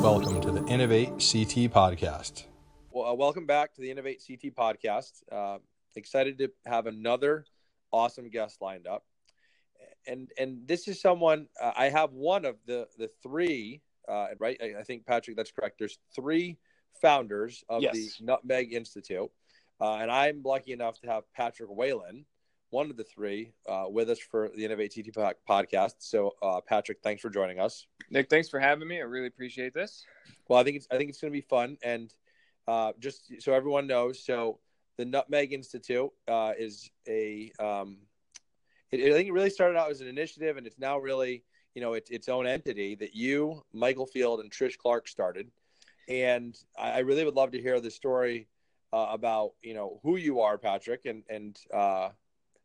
Welcome to the Innovate CT podcast. Well, uh, welcome back to the Innovate CT podcast. Uh, excited to have another awesome guest lined up, and and this is someone uh, I have one of the the three. Uh, right, I, I, think Patrick, that's correct. There's three founders of yes. the Nutmeg Institute, uh, and I'm lucky enough to have Patrick Whalen, one of the three, uh, with us for the Innovate CT podcast. So, Patrick, thanks for joining us. Nick, thanks for having me. I really appreciate this. Well, I think it's I think it's going to be fun, and just so everyone knows, so the Nutmeg Institute uh, is a, um, it, I think it really started out as an initiative, and it's now really, you know, it's its own entity that you, Michael Field, and Trish Clark started. And I, I really would love to hear the story uh, about, you know, who you are, Patrick, and and uh,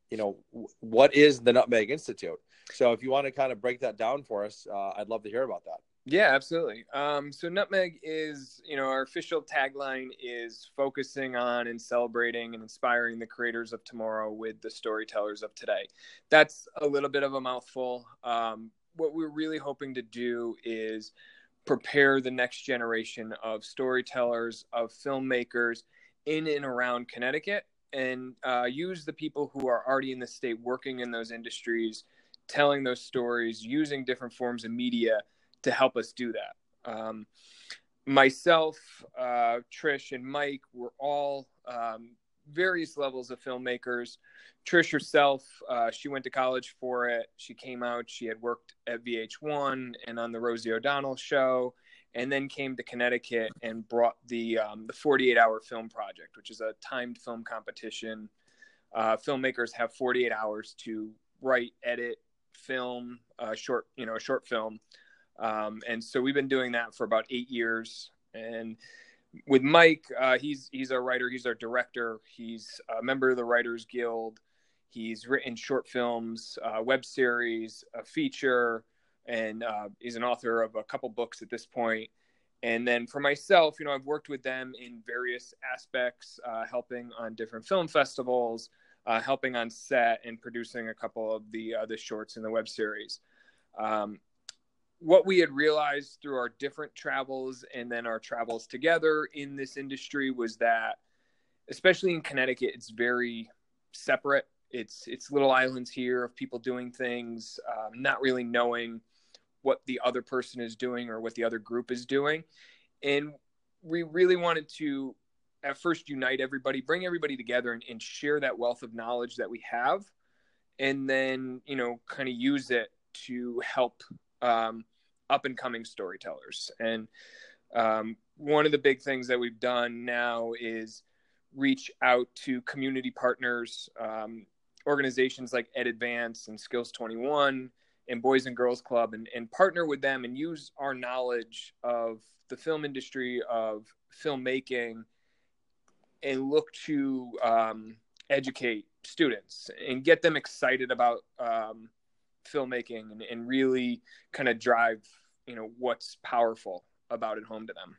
you know, what is the Nutmeg Institute. So if you want to kind of break that down for us, uh, I'd love to hear about that. Yeah, absolutely. Um, so Nutmeg is, you know, our official tagline is focusing on and celebrating and inspiring the creators of tomorrow with the storytellers of today. That's a little bit of a mouthful. Um, what we're really hoping to do is prepare the next generation of storytellers, of filmmakers in and around Connecticut, and uh, use the people who are already in the state working in those industries, telling those stories, using different forms of media to help us do that. Um, myself, uh, Trish, and Mike were all um, various levels of filmmakers. Trish herself, uh, she went to college for it. She came out. She had worked at VH1 and on the Rosie O'Donnell show, and then came to Connecticut and brought the um, the 48 Hour Film Project, which is a timed film competition. Uh, filmmakers have 48 hours to write, edit, film a short, you know, a short film um, and so we've been doing that for about eight years. And with Mike, uh, he's he's our writer, he's our director, he's a member of the Writers Guild. He's written short films, uh, web series, a feature, and uh, he's an author of a couple books at this point. And then for myself, you know, I've worked with them in various aspects, uh, helping on different film festivals, uh, helping on set, and producing a couple of the the shorts in the web series. Um, what we had realized through our different travels and then our travels together in this industry was that especially in Connecticut it's very separate it's it's little islands here of people doing things um, not really knowing what the other person is doing or what the other group is doing and we really wanted to at first unite everybody bring everybody together and, and share that wealth of knowledge that we have and then you know kind of use it to help um, up and coming storytellers. And um, one of the big things that we've done now is reach out to community partners, um, organizations like Ed Advance and Skills 21 and Boys and Girls Club, and, and partner with them and use our knowledge of the film industry, of filmmaking, and look to um, educate students and get them excited about um, filmmaking and, and really kind of drive you know what's powerful about it home to them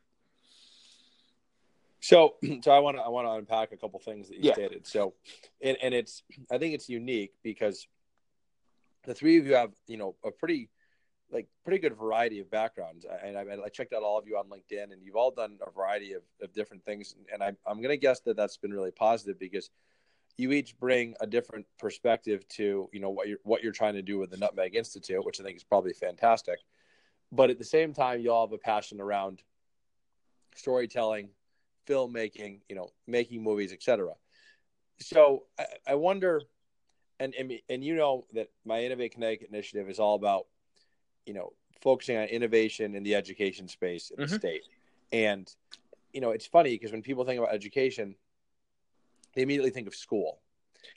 so so i want to i want to unpack a couple things that you yeah. stated so and, and it's i think it's unique because the three of you have you know a pretty like pretty good variety of backgrounds and I, I checked out all of you on linkedin and you've all done a variety of, of different things and I, i'm going to guess that that's been really positive because you each bring a different perspective to you know what you're what you're trying to do with the Nutmeg Institute, which I think is probably fantastic. But at the same time, you all have a passion around storytelling, filmmaking, you know, making movies, etc. So I, I wonder, and, and and you know that my Innovate Connecticut initiative is all about, you know, focusing on innovation in the education space in the mm-hmm. state. And you know, it's funny because when people think about education, they immediately think of school.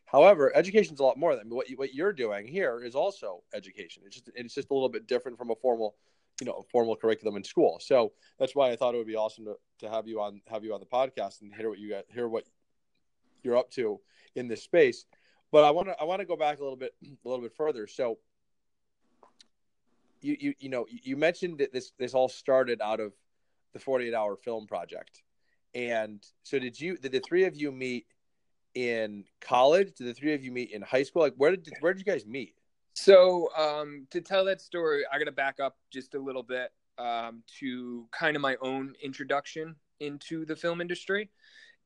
However, education is a lot more than what you, what you're doing here is also education. It's just it's just a little bit different from a formal, you know, formal curriculum in school. So that's why I thought it would be awesome to, to have you on have you on the podcast and hear what you got, hear what you're up to in this space. But I want to I want to go back a little bit a little bit further. So you you you know you mentioned that this this all started out of the 48 hour film project. And so did you did the three of you meet in college? Did the three of you meet in high school? Like, where did where did you guys meet? So um, to tell that story, I got to back up just a little bit um, to kind of my own introduction into the film industry.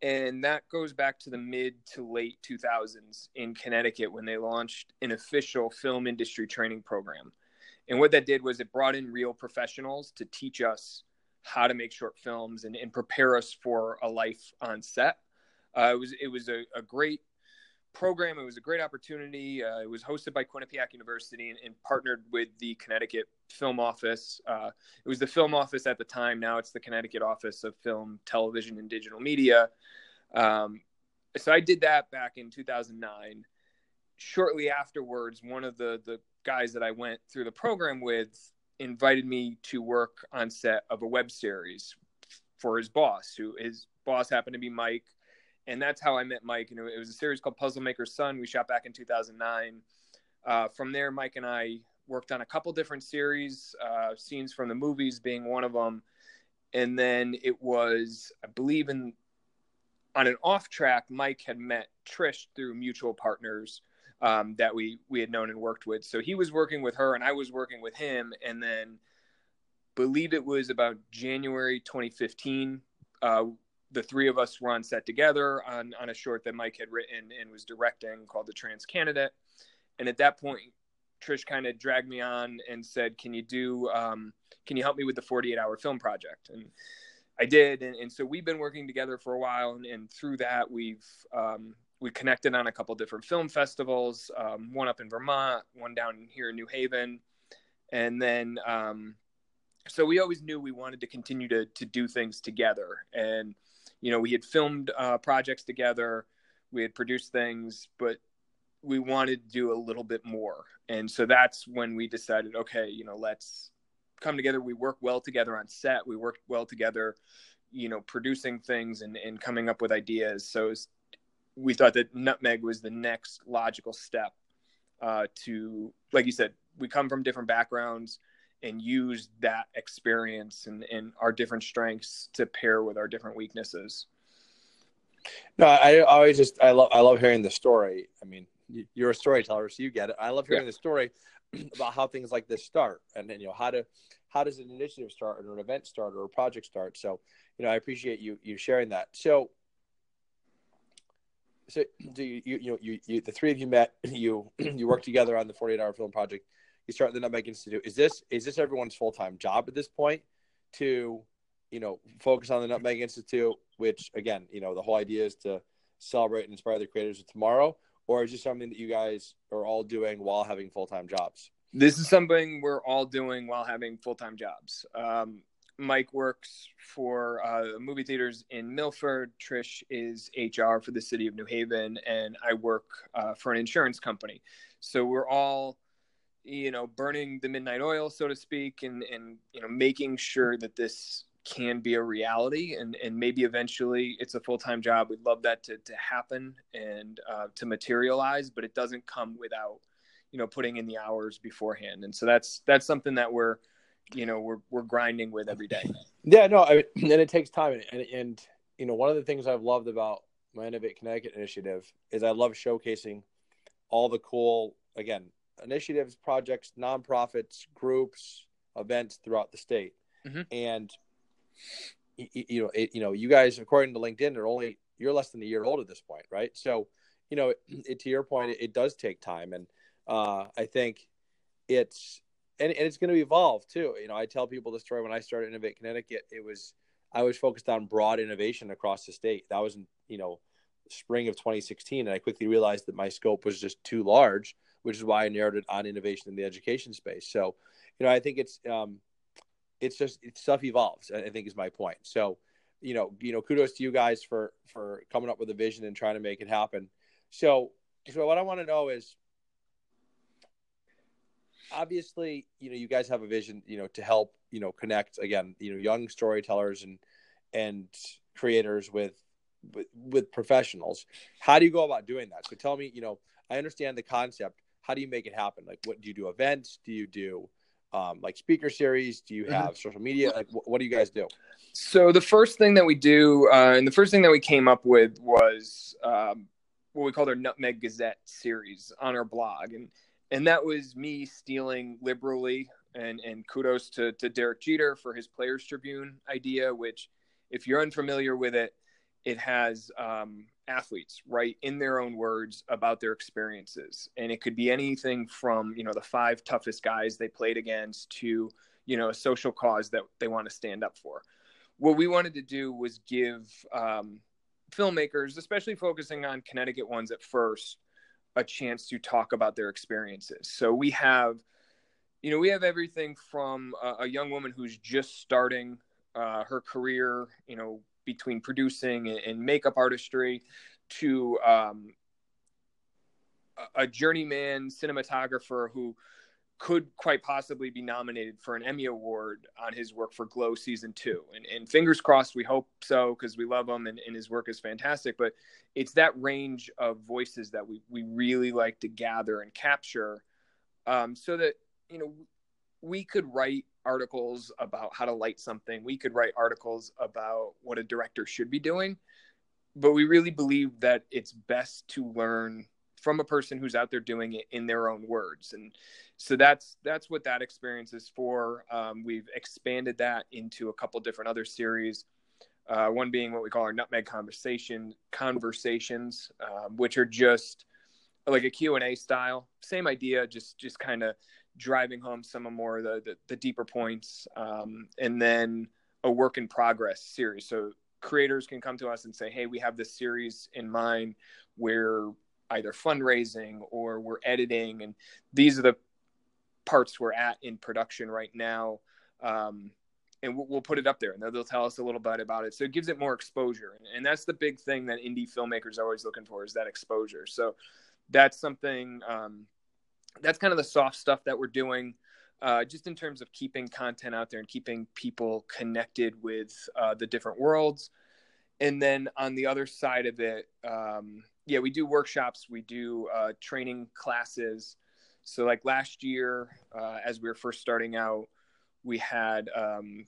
And that goes back to the mid to late 2000s in Connecticut when they launched an official film industry training program. And what that did was it brought in real professionals to teach us how to make short films and, and prepare us for a life on set. Uh, it was it was a, a, great program. It was a great opportunity. Uh, it was hosted by Quinnipiac University and, and, partnered with the Connecticut Film Office. Uh, it was the Film Office at the time. Now it's the Connecticut Office of Film, Television, and Digital Media. Um, so I did that back in 2009. Shortly afterwards, one of the the guys that I went through the program with invited me to work on set of a web series for his boss, who his boss happened to be Mike. And that's how I met Mike. And it was a series called Puzzle Maker's Son. We shot back in 2009. Uh, from there, Mike and I worked on a couple different series, uh, scenes from the movies being one of them. And then it was, I believe, in on an off track, Mike had met Trish through mutual partners um, that we we had known and worked with. So he was working with her, and I was working with him. And then, believe it was about January 2015. Uh, the three of us were on set together on on a short that Mike had written and was directing called The Trans Candidate. And at that point, Trish kind of dragged me on and said, "Can you do? Um, can you help me with the 48 hour film project?" And I did, and, and so we've been working together for a while, and, and through that, we've um, we connected on a couple different film festivals, um, one up in Vermont, one down here in New Haven, and then um, so we always knew we wanted to continue to to do things together. And you know, we had filmed uh, projects together, we had produced things, but we wanted to do a little bit more. And so that's when we decided, okay, you know, let's come together. We work well together on set. We worked well together, you know, producing things and, and coming up with ideas. So we thought that nutmeg was the next logical step uh, to like you said we come from different backgrounds and use that experience and, and our different strengths to pair with our different weaknesses. No i always just i love i love hearing the story. I mean you're a storyteller so you get it. I love hearing yeah. the story about how things like this start and then you know how to how does an initiative start or an event start or a project start? So you know i appreciate you you sharing that. So so do you, you, you know, you, you, the three of you met, you, you worked together on the 48 hour film project. You start the Nutmeg Institute. Is this, is this everyone's full-time job at this point to, you know, focus on the Nutmeg Institute, which again, you know, the whole idea is to celebrate and inspire the creators of tomorrow, or is this something that you guys are all doing while having full-time jobs? This is something we're all doing while having full-time jobs. Um, Mike works for uh, movie theaters in Milford. Trish is HR for the city of New Haven, and I work uh, for an insurance company. So we're all, you know, burning the midnight oil, so to speak, and and you know, making sure that this can be a reality, and and maybe eventually it's a full time job. We'd love that to to happen and uh, to materialize, but it doesn't come without, you know, putting in the hours beforehand. And so that's that's something that we're you know we're we're grinding with every day. Yeah, no, I and it takes time, and, and you know one of the things I've loved about my Innovate Connecticut initiative is I love showcasing all the cool again initiatives, projects, nonprofits, groups, events throughout the state, mm-hmm. and you know, it, you know, you guys, according to LinkedIn, are only you're less than a year old at this point, right? So, you know, it, to your point, it, it, does take time, and uh, I think it's and, and it's going to evolve too. You know, I tell people the story when I started Innovate Connecticut, it was I was focused on broad innovation across the state. That was in, you know, spring of 2016. And I quickly realized that my scope was just too large, which is why I narrowed it on innovation in the education space. So, you know, I think it's, um, it's just it's, stuff evolves. I think is my point. So, you know, you know, kudos to you guys for for coming up with a vision and trying to make it happen. So, so what I want to know is, obviously, you know, you guys have a vision, you know, to help, you know, connect again, you know, young storytellers and and creators with with, with professionals. How do you go about doing that? So tell me, you know, I understand the concept. How do you make it happen? Like, what do you do? Events? Do you do um, like speaker series? Do you mm-hmm. have social media? Like, wh- what do you guys do? So the first thing that we do, uh, and the first thing that we came up with was um, what we called our Nutmeg Gazette series on our blog, and and that was me stealing liberally and and kudos to to Derek Jeter for his Players Tribune idea, which if you're unfamiliar with it, it has um, athletes write in their own words about their experiences, and it could be anything from you know the five toughest guys they played against to you know a social cause that they want to stand up for. What we wanted to do was give um, filmmakers, especially focusing on Connecticut ones at first, a chance to talk about their experiences. So we have, you know, we have everything from a, a young woman who's just starting uh, her career, you know, between producing and, makeup artistry to um, a journeyman cinematographer who could quite possibly be nominated for an Emmy Award on his work for Glow season two. And, and fingers crossed, we hope so because we love him and, and, his work is fantastic. But it's that range of voices that we, we really like to gather and capture um, so that, you know, we could write articles about how to light something, we could write articles about what a director should be doing. But we really believe that it's best to learn from a person who's out there doing it in their own words. And so that's that's what that experience is for. Um, we've expanded that into a couple different other series uh, one being what we call our nutmeg conversation conversations um, which are just like a q&a style same idea just just kind of driving home some of more the, the, the deeper points um, and then a work in progress series. So creators can come to us and say hey we have this series in mind where either fundraising or we're editing and these are the parts we're at in production right now um, and we'll, we'll, put it up there and they'll, they'll, tell us a little bit about it. So it gives it more exposure and, and, that's the big thing that indie filmmakers are always looking for is that exposure. So that's something um, that's kind of the soft stuff that we're doing uh, just in terms of keeping content out there and keeping people connected with uh, the different worlds and then on the other side of it um, yeah, we do workshops, we do uh, training classes. So, like last year, uh, as we were first starting out, we had um,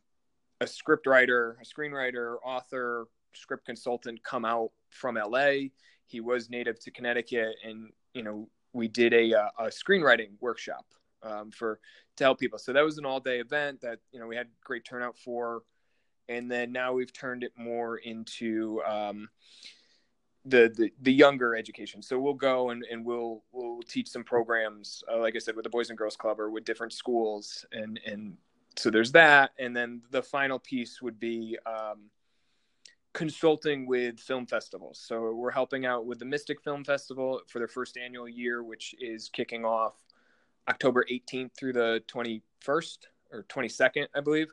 a script writer, a screenwriter, author, script consultant come out from LA. He was native to Connecticut, and you know, we did a, uh, a screenwriting workshop um, for to help people. So that was an all day event that you know we had great turnout for, and then now we've turned it more into um, the, the, the younger education. So we'll go and, and we'll we'll teach some programs, uh, like I said, with the Boys and Girls Club or with different schools, and and so there's that. And then the final piece would be um, consulting with film festivals. So we're helping out with the Mystic Film Festival for their first annual year, which is kicking off October 18th through the 21st or 22nd, I believe.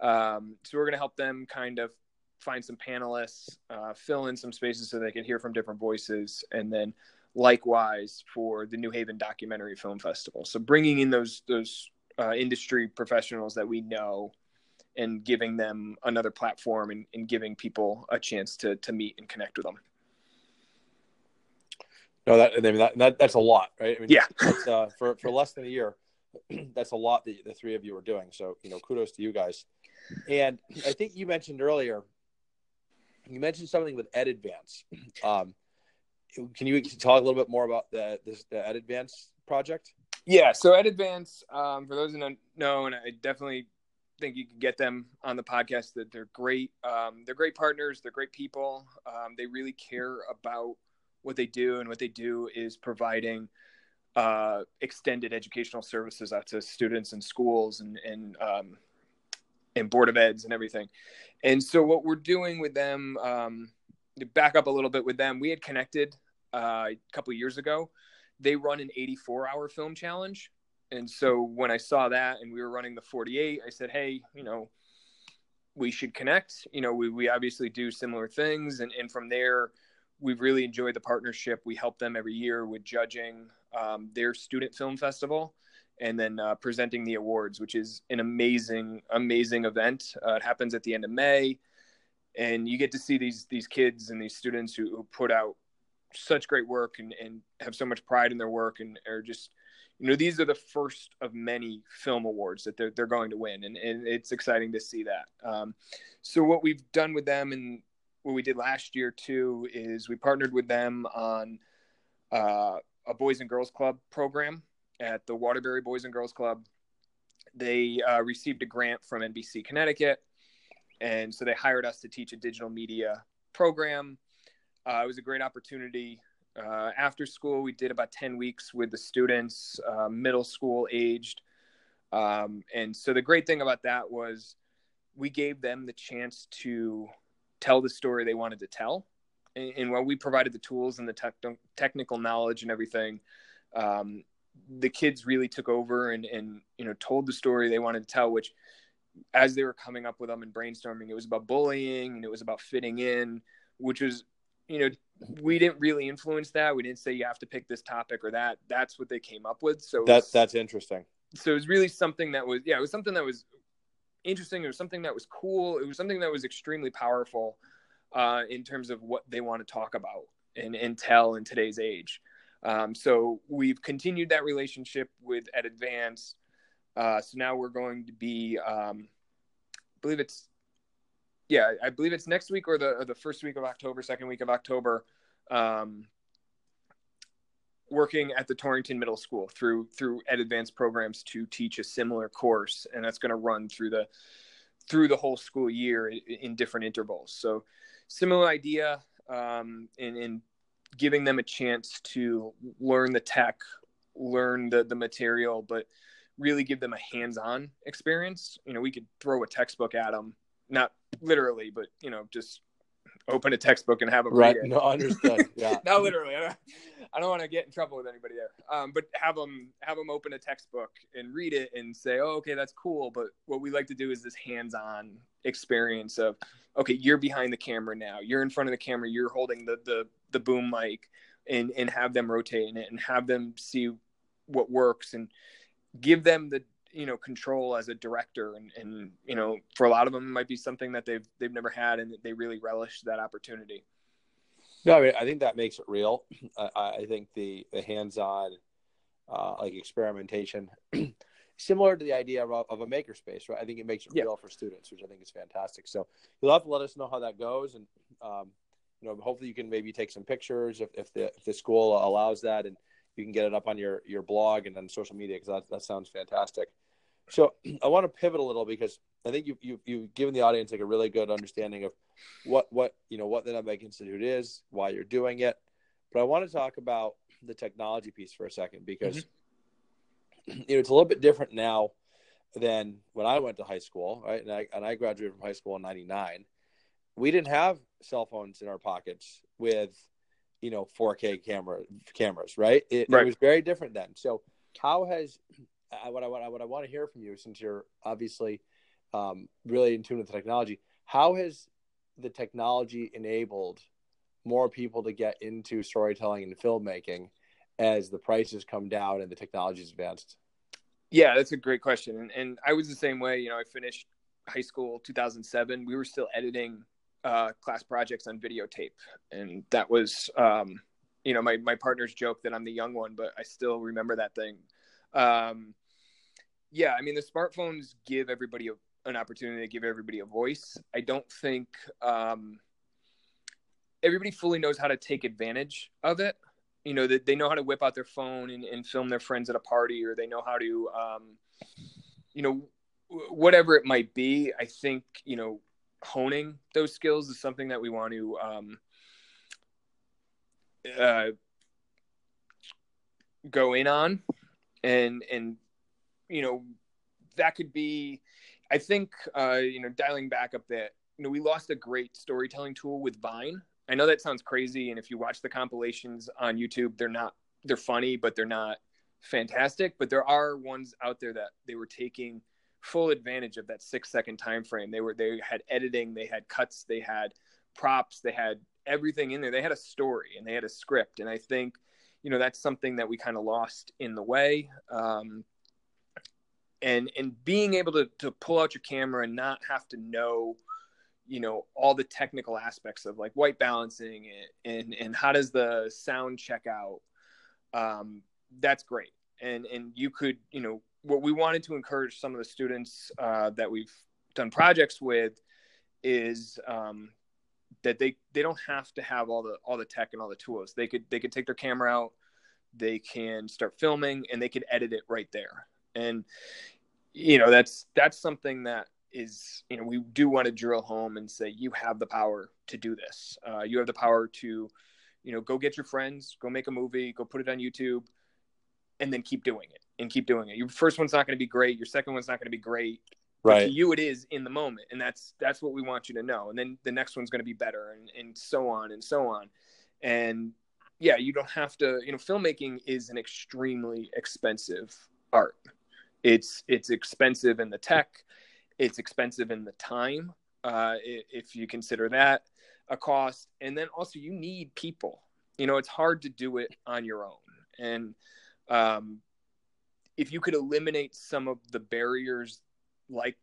Um, so we're going to help them kind of find some panelists, uh, fill in some spaces so they can hear from different voices, and then likewise for the New Haven Documentary Film Festival. So bringing in those those uh, industry professionals that we know and giving them another platform and, and, giving people a chance to to meet and connect with them. No, that I mean that, that that's a lot, right? I mean, yeah, uh, for for less than a year, that's a lot that the three of you are doing. So you know, kudos to you guys. And I think you mentioned earlier you mentioned something with Ed Advance. Um, can you talk a little bit more about the this the Ed Advance project? Yeah, so Ed Advance, um, for those who don't know, and I definitely think you can get them on the podcast. That they're great. Um, they're great partners. They're great people. Um, they really care about what they do, and what they do is providing uh, extended educational services out to students and schools and and um, and board of eds and everything. And so what we're doing with them, um, to back up a little bit with them, we had connected uh, a couple years ago. They run an 84 hour film challenge. And so when I saw that and we were running the 48, I said, hey, you know, we should connect. You know, we, we obviously do similar things. And, and from there, we've really enjoyed the partnership. We help them every year with judging um, their student film festival and then uh, presenting the awards, which is an amazing, amazing event. Uh, it happens at the end of May, and you get to see these these kids and these students who, who put out such great work and, and have so much pride in their work and are just you know these are the first of many film awards that they're, they're going to win and, and it's exciting to see that um, so what we've done with them and what we did last year too is we partnered with them on uh, a boys and girls club program at the Waterbury Boys and Girls Club. They uh, received a grant from NBC Connecticut, and so they hired us to teach a digital media program. Uh, it was a great opportunity. Uh, after school, we did about 10 weeks with the students, uh, middle school aged. Um, and so the great thing about that was we gave them the chance to tell the story they wanted to tell. And, and while we provided the tools and the te- technical knowledge and everything, um, the kids really took over and, and, you know, told the story they wanted to tell, which as they were coming up with them and brainstorming, it was about bullying and it was about fitting in, which was, you know, we didn't really influence that. We didn't say you have to pick this topic or that. That's what they came up with. So that's that's interesting. So it was really something that was yeah, it was something that was interesting. It was something that was cool. It was something that was extremely powerful uh, in terms of what they want to talk about and, and tell in today's age. Um, so we've continued that relationship with Ed Advance. Uh, so now we're going to be, um, I believe it's, yeah, I believe it's next week or the or the first week of October, second week of October. Um, working at the Torrington Middle School through through Ed Advanced programs to teach a similar course, and that's going to run through the through the whole school year in, in different intervals. So, similar idea um, in, in giving them a chance to learn the tech, learn the the material, but really give them a hands-on experience. You know, we could throw a textbook at them, not literally, but you know, just open a textbook and have them right. No, understood. Yeah, not literally. I don't want to get in trouble with anybody there. Um, but have them have them open a textbook and read it and say, "Oh, okay, that's cool." But what we like to do is this hands-on experience of, okay, you're behind the camera now. You're in front of the camera. You're holding the the the boom mic, and and have them rotate in it and have them see what works and give them the you know control as a director and and you know for a lot of them might be something that they've they've never had and they really relish that opportunity no, I mean I think that makes it real. I, I think the the hands-on, uh, like experimentation, similar to the idea of, of a makerspace, right? I think it makes it yeah. real for students, which I think is fantastic. So you'll have to let us know how that goes, and um, you know, hopefully you can maybe take some pictures if, if the if the school allows that, and you can get it up on your your blog and on social media because that that sounds fantastic. So I want to pivot a little because I think you you you've given the audience like a really good understanding of what what you know what the Nutmeg Institute is, why you're doing it. But I want to talk about the technology piece for a second because mm-hmm. you know it's a little bit different now than when I went to high school, right? And I and I graduated from high school in '99. We didn't have cell phones in our pockets with you know 4K camera cameras, right? It, right. it was very different then. So how has I, what I what I, what I want to hear from you, since you're obviously um, really in tune with the technology, how has the technology enabled more people to get into storytelling and filmmaking as the prices come down and the technology is advanced? Yeah, that's a great question, and, and I was the same way. You know, I finished high school 2007. We were still editing uh, class projects on videotape, and that was, um, you know, my my partner's joke that I'm the young one, but I still remember that thing. Um, yeah, I mean, the smartphones give everybody a, an opportunity to give everybody a voice. I don't think um, everybody fully knows how to take advantage of it. You know, that they know how to whip out their phone and, and, film their friends at a party, or they know how to, um, you know, whatever it might be. I think you know, honing those skills is something that we want to um, uh, go in on, and and you know, that could be, I think, uh, you know, dialing back up that, you know, we lost a great storytelling tool with Vine. I know that sounds crazy. And if you watch the compilations on YouTube, they're not, they're funny, but they're not fantastic. But there are ones out there that they were taking full advantage of that six second time frame. They were, they had editing, they had cuts, they had props, they had everything in there. They had a story and they had a script. And I think, you know, that's something that we kind of lost in the way. Um, and and being able to to pull out your camera and not have to know you know all the technical aspects of like white balancing and and how does the sound check out um, that's great. And and you could you know what we wanted to encourage some of the students uh, that we've done projects with is um, that they they don't have to have all the all the tech and all the tools. They could they could take their camera out they can start filming and they can edit it right there. And you know that's that's something that is you know we do want to drill home and say you have the power to do this. Uh, you have the power to you know go get your friends go make a movie go put it on youtube and then keep doing it and keep doing it. Your first one's not going to be great your second one's not going to be great right. to you it is in the moment and that's that's what we want you to know and then the next one's going to be better and, and so on and so on. And yeah you don't have to you know filmmaking is an extremely expensive art it's it's expensive in the tech it's expensive in the time uh, if you consider that a cost. And then also you need people. You know it's hard to do it on your own. And um, if you could eliminate some of the barriers like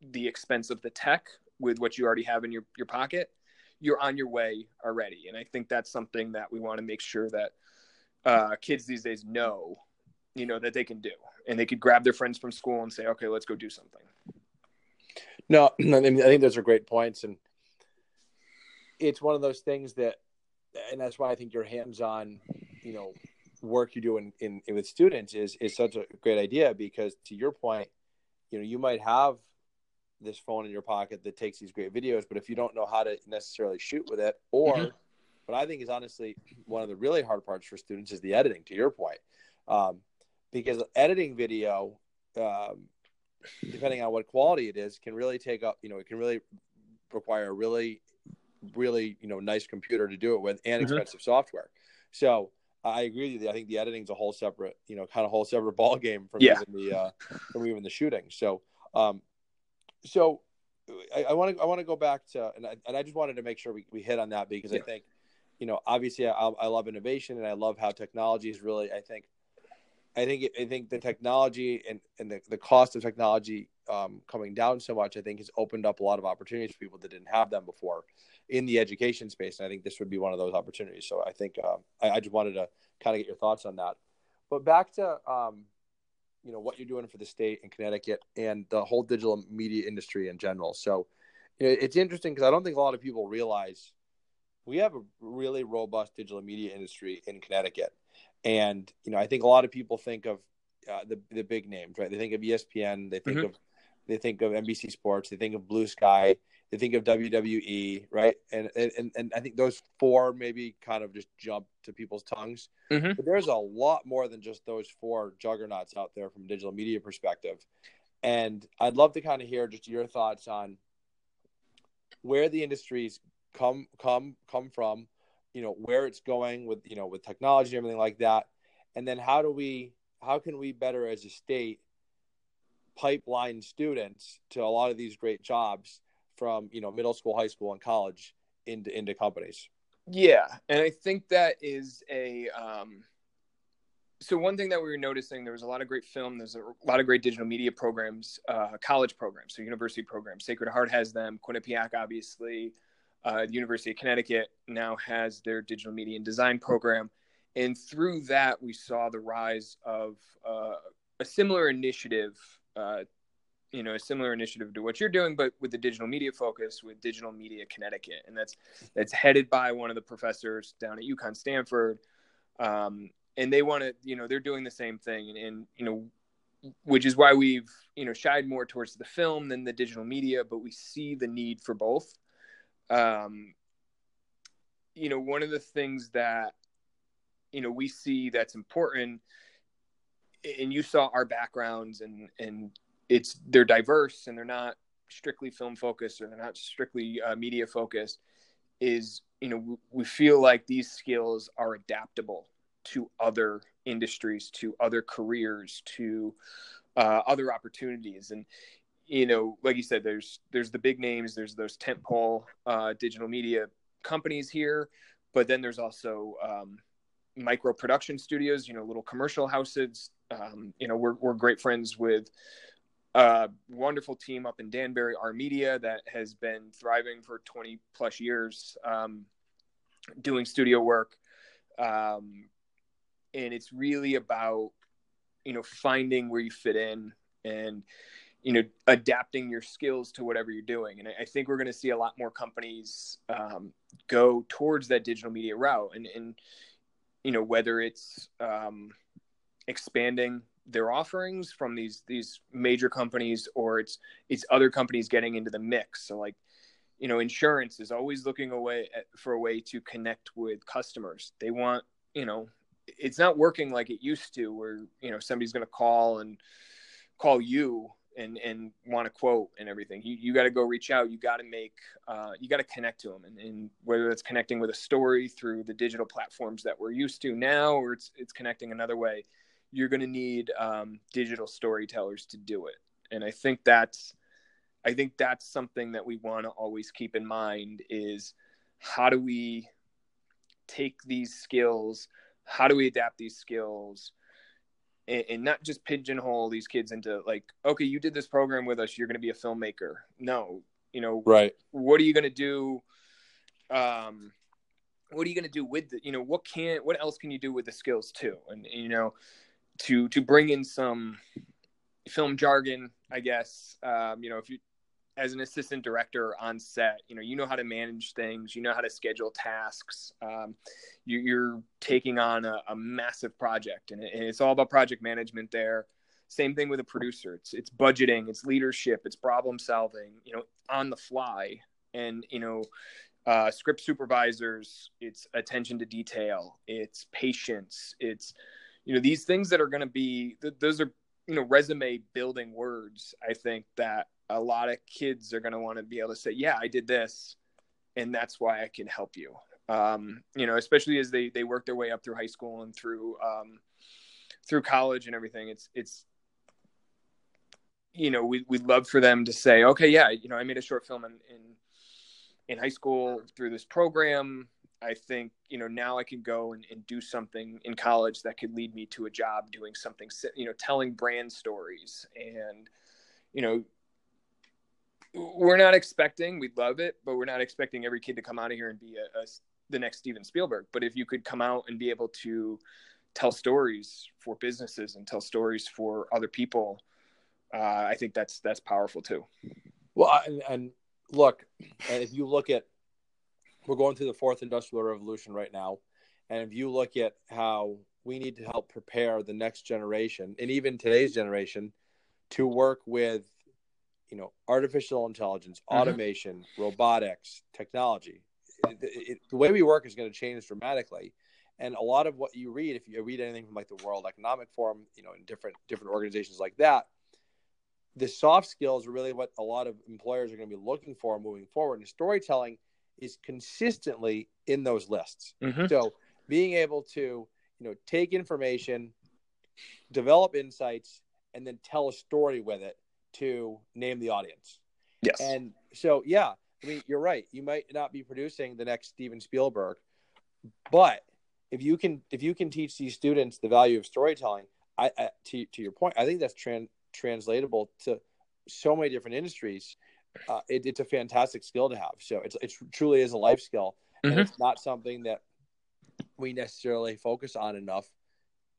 the expense of the tech with what you already have in your, your pocket you're on your way already. And i think that's something that we want to make sure that uh, kids these days know you know that they can do. And they could grab their friends from school and say okay let's go do something. No i think those are great points. And it's one of those things that and that's why i think your hands-on you know work you do in, in, in with students is is such a great idea because to your point you know you might have this phone in your pocket that takes these great videos but if you don't know how to necessarily shoot with it or mm-hmm. what i think is honestly one of the really hard parts for students is the editing to your point. Um, because editing video, um, depending on what quality it is, can really take up. You know, it can really require a really, really you know nice computer to do it with and mm-hmm. expensive software. So I agree with you. I think the editing is a whole separate, you know, kind of whole separate ball game from yeah. even the uh, from even the shooting. So, um, so I want to I want to go back to and I, and I just wanted to make sure we, we hit on that because yeah. I think, you know, obviously I, I love innovation and I love how technology is really I think I think I think the technology and, and the, the cost of technology um, coming down so much, I think, has opened up a lot of opportunities for people that didn't have them before in the education space. And I think this would be one of those opportunities. So I think um, I, I, just wanted to kind of get your thoughts on that. But back to um, you know what you're doing for the state in Connecticut and the whole digital media industry in general. So you know, it's interesting because I don't think a lot of people realize we have a really robust digital media industry in Connecticut. And you know, I think a lot of people think of uh, the the big names, right? They think of ESPN, they think mm-hmm. of they think of NBC Sports, they think of Blue Sky, they think of WWE, right? And and and I think those four maybe kind of just jump to people's tongues. Mm-hmm. But there's a lot more than just those four juggernauts out there from a digital media perspective. And I'd love to kind of hear just your thoughts on where the industries come come come from you know where it's going with you know with technology and everything like that. And then how do we how can we better as a state pipeline students to a lot of these great jobs from you know middle school high school and college into into companies? Yeah. And i think that is a um so one thing that we were noticing there was a lot of great film there's a lot of great digital media programs uh, college programs so university programs. Sacred heart has them quinnipiac obviously uh, University of Connecticut now has their digital media and design program. And through that, we saw the rise of uh, a similar initiative, uh, you know, a similar initiative to what you're doing, but with the digital media focus with Digital Media Connecticut. And that's, that's headed by one of the professors down at UConn Stamford. Um, and they want to, you know, they're doing the same thing. And, and, you know, which is why we've, you know, shied more towards the film than the digital media, but we see the need for both um, you know, one of the things that you know we see that's important, and you saw our backgrounds, and and it's they're diverse and they're not strictly film focused or they're not strictly uh, media focused. Is you know we feel like these skills are adaptable to other industries, to other careers, to uh, other opportunities, and you know, like you said, there's there's the big names, there's those tentpole uh, digital media companies here, but then there's also um, micro production studios, you know, little commercial houses. Um, you know, we're we're great friends with a wonderful team up in Danbury, R Media, that has been thriving for 20 plus years, um, doing studio work, um, and it's really about you know finding where you fit in and you know adapting your skills to whatever you're doing. And i, think we're going to see a lot more companies um, go towards that digital media route and, and you know whether it's um, expanding their offerings from these these major companies or it's it's other companies getting into the mix. So like you know insurance is always looking away at, for a way to connect with customers. They want you know it's not working like it used to where you know somebody's going to call and call you and and want to quote and everything. You, you got to go reach out. You got to make uh, you got to connect to them and, and whether it's connecting with a story through the digital platforms that we're used to now or it's it's connecting another way you're going to need um, digital storytellers to do it. And i think that's i think that's something that we want to always keep in mind is how do we take these skills how do we adapt these skills and, and, not just pigeonhole these kids into like okay you did this program with us you're going to be a filmmaker. No you know right. what are you going to do um what are you going to do with the you know what can what else can you do with the skills too? And, and you know to to bring in some film jargon i guess um you know if you as an assistant director on set, you know, you know how to manage things, you know how to schedule tasks. Um, you, are taking on a, a massive project, and, it, and, it's all about project management there. Same thing with a producer. It's it's budgeting, it's leadership, it's problem solving. You know, on the fly, and you know, uh, script supervisors. It's attention to detail. It's patience. It's you know these things that are going to be. Th- those are you know resume building words. I think that a lot of kids are going to want to be able to say, "Yeah, I did this, and that's why I can help you." Um, you know, especially as they they work their way up through high school and through um, through college and everything. It's it's you know we we'd love for them to say, "Okay, yeah, you know, I made a short film in in, in high school through this program." I think you know now I can go and, and do something in college that could lead me to a job doing something you know telling brand stories and you know we're not expecting we'd love it but we're not expecting every kid to come out of here and be a, a, the next steven spielberg. But if you could come out and be able to tell stories for businesses and tell stories for other people uh, i think that's that's powerful too. Well and, and look if you look at we're going through the fourth industrial revolution right now. And if you look at how we need to help prepare the next generation and even today's generation to work with you know artificial intelligence mm-hmm. automation robotics technology it, it, the way we work is going to change dramatically and a lot of what you read if you read anything from like the world economic forum you know in different different organizations like that the soft skills are really what a lot of employers are going to be looking for moving forward and storytelling is consistently in those lists mm-hmm. so being able to you know take information develop insights and then tell a story with it to name the audience. Yes. And so, yeah, I mean, you're right. You might not be producing the next Steven Spielberg, but if you can, if you can teach these students the value of storytelling, I, I to to your point, I think that's trans, translatable to so many different industries. Uh, it, it's a fantastic skill to have. So it's it truly is a life skill, and mm-hmm. it's not something that we necessarily focus on enough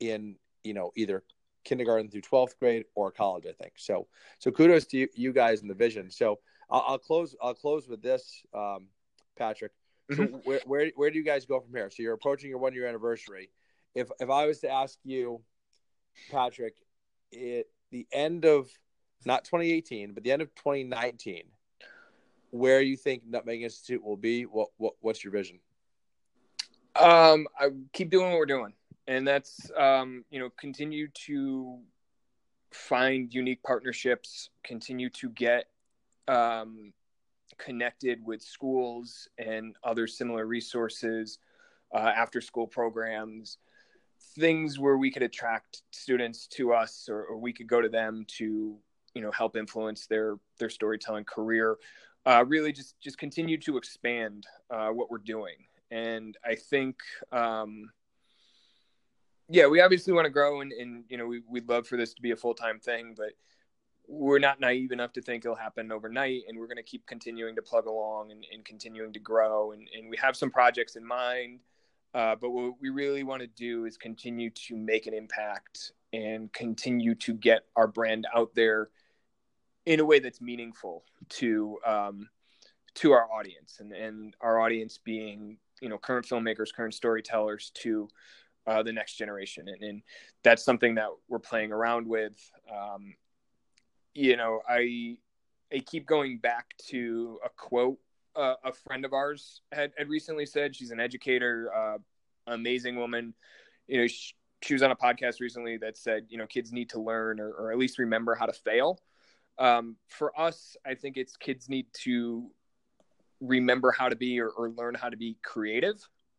in you know either kindergarten through 12th grade or college i think. So so kudos to you, you guys in the vision. So I'll, I'll, close i'll close with this um, patrick. So mm-hmm. where, where, where do you guys go from here? So you're approaching your one year anniversary. If if i was to ask you patrick it the end of not 2018 but the end of 2019 where you think nutmeg institute will be what, what what's your vision? Um i keep doing what we're doing and that's um, you know continue to find unique partnerships continue to get um, connected with schools and other similar resources uh, after school programs things where we could attract students to us or, or, we could go to them to you know help influence their their storytelling career. Uh, really just just continue to expand uh, what we're doing. And i think um, yeah, we obviously want to grow, and, and you know, we, we'd love for this to be a full time thing, but we're not naive enough to think it'll happen overnight, and we're going to keep continuing to plug along and, and continuing to grow. And, and we have some projects in mind, uh, but what we really want to do is continue to make an impact and continue to get our brand out there in a way that's meaningful to um, to our audience, and and our audience being you know current filmmakers, current storytellers, to uh, the next generation, and, and, that's something that we're playing around with. Um, you know, I I keep going back to a quote uh, a friend of ours had, had recently said. She's an educator, uh, amazing woman. You know, she, she, was on a podcast recently that said, you know, kids need to learn or, or at least remember how to fail. Um, for us, I think it's kids need to remember how to be or, or learn how to be creative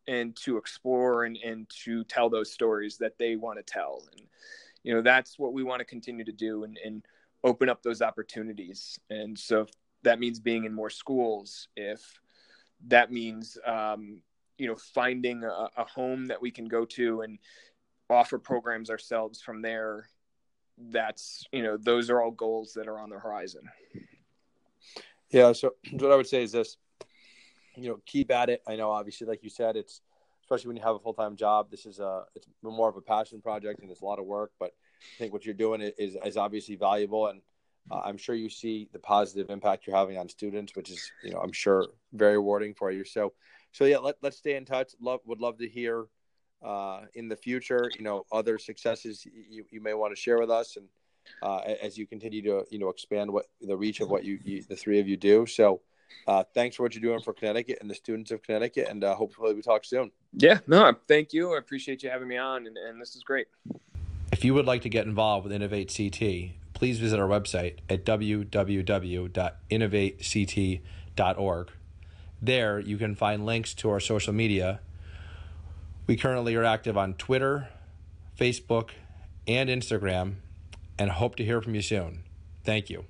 and to explore and, and to tell those stories that they want to tell. And, you know, that's what we want to continue to do and, and open up those opportunities. And so that means being in more schools, if that means, um, you know, finding a, a home that we can go to and offer programs ourselves from there, that's, you know, those are all goals that are on the horizon. Yeah. So what I would say is this, you know, keep at it. I know, obviously, like you said, it's especially when you have a full time job. This is a it's more of a passion project and it's a lot of work. But I think what you're doing is is obviously valuable, and uh, I'm sure you see the positive impact you're having on students, which is you know I'm sure very rewarding for you. So so yeah, let let's stay in touch. Love would love to hear uh, in the future, you know, other successes you, you may want to share with us, and uh, as you continue to you know expand what the reach of what you, you the three of you do. So uh, thanks for what you're doing for Connecticut and the students of Connecticut, and uh, hopefully we talk soon. Yeah, no, thank you. I appreciate you having me on, and, and this is great. If you would like to get involved with Innovate CT, please visit our website at www.innovatect.org. There, you can find links to our social media. We currently are active on Twitter, Facebook, and Instagram, and hope to hear from you soon. Thank you.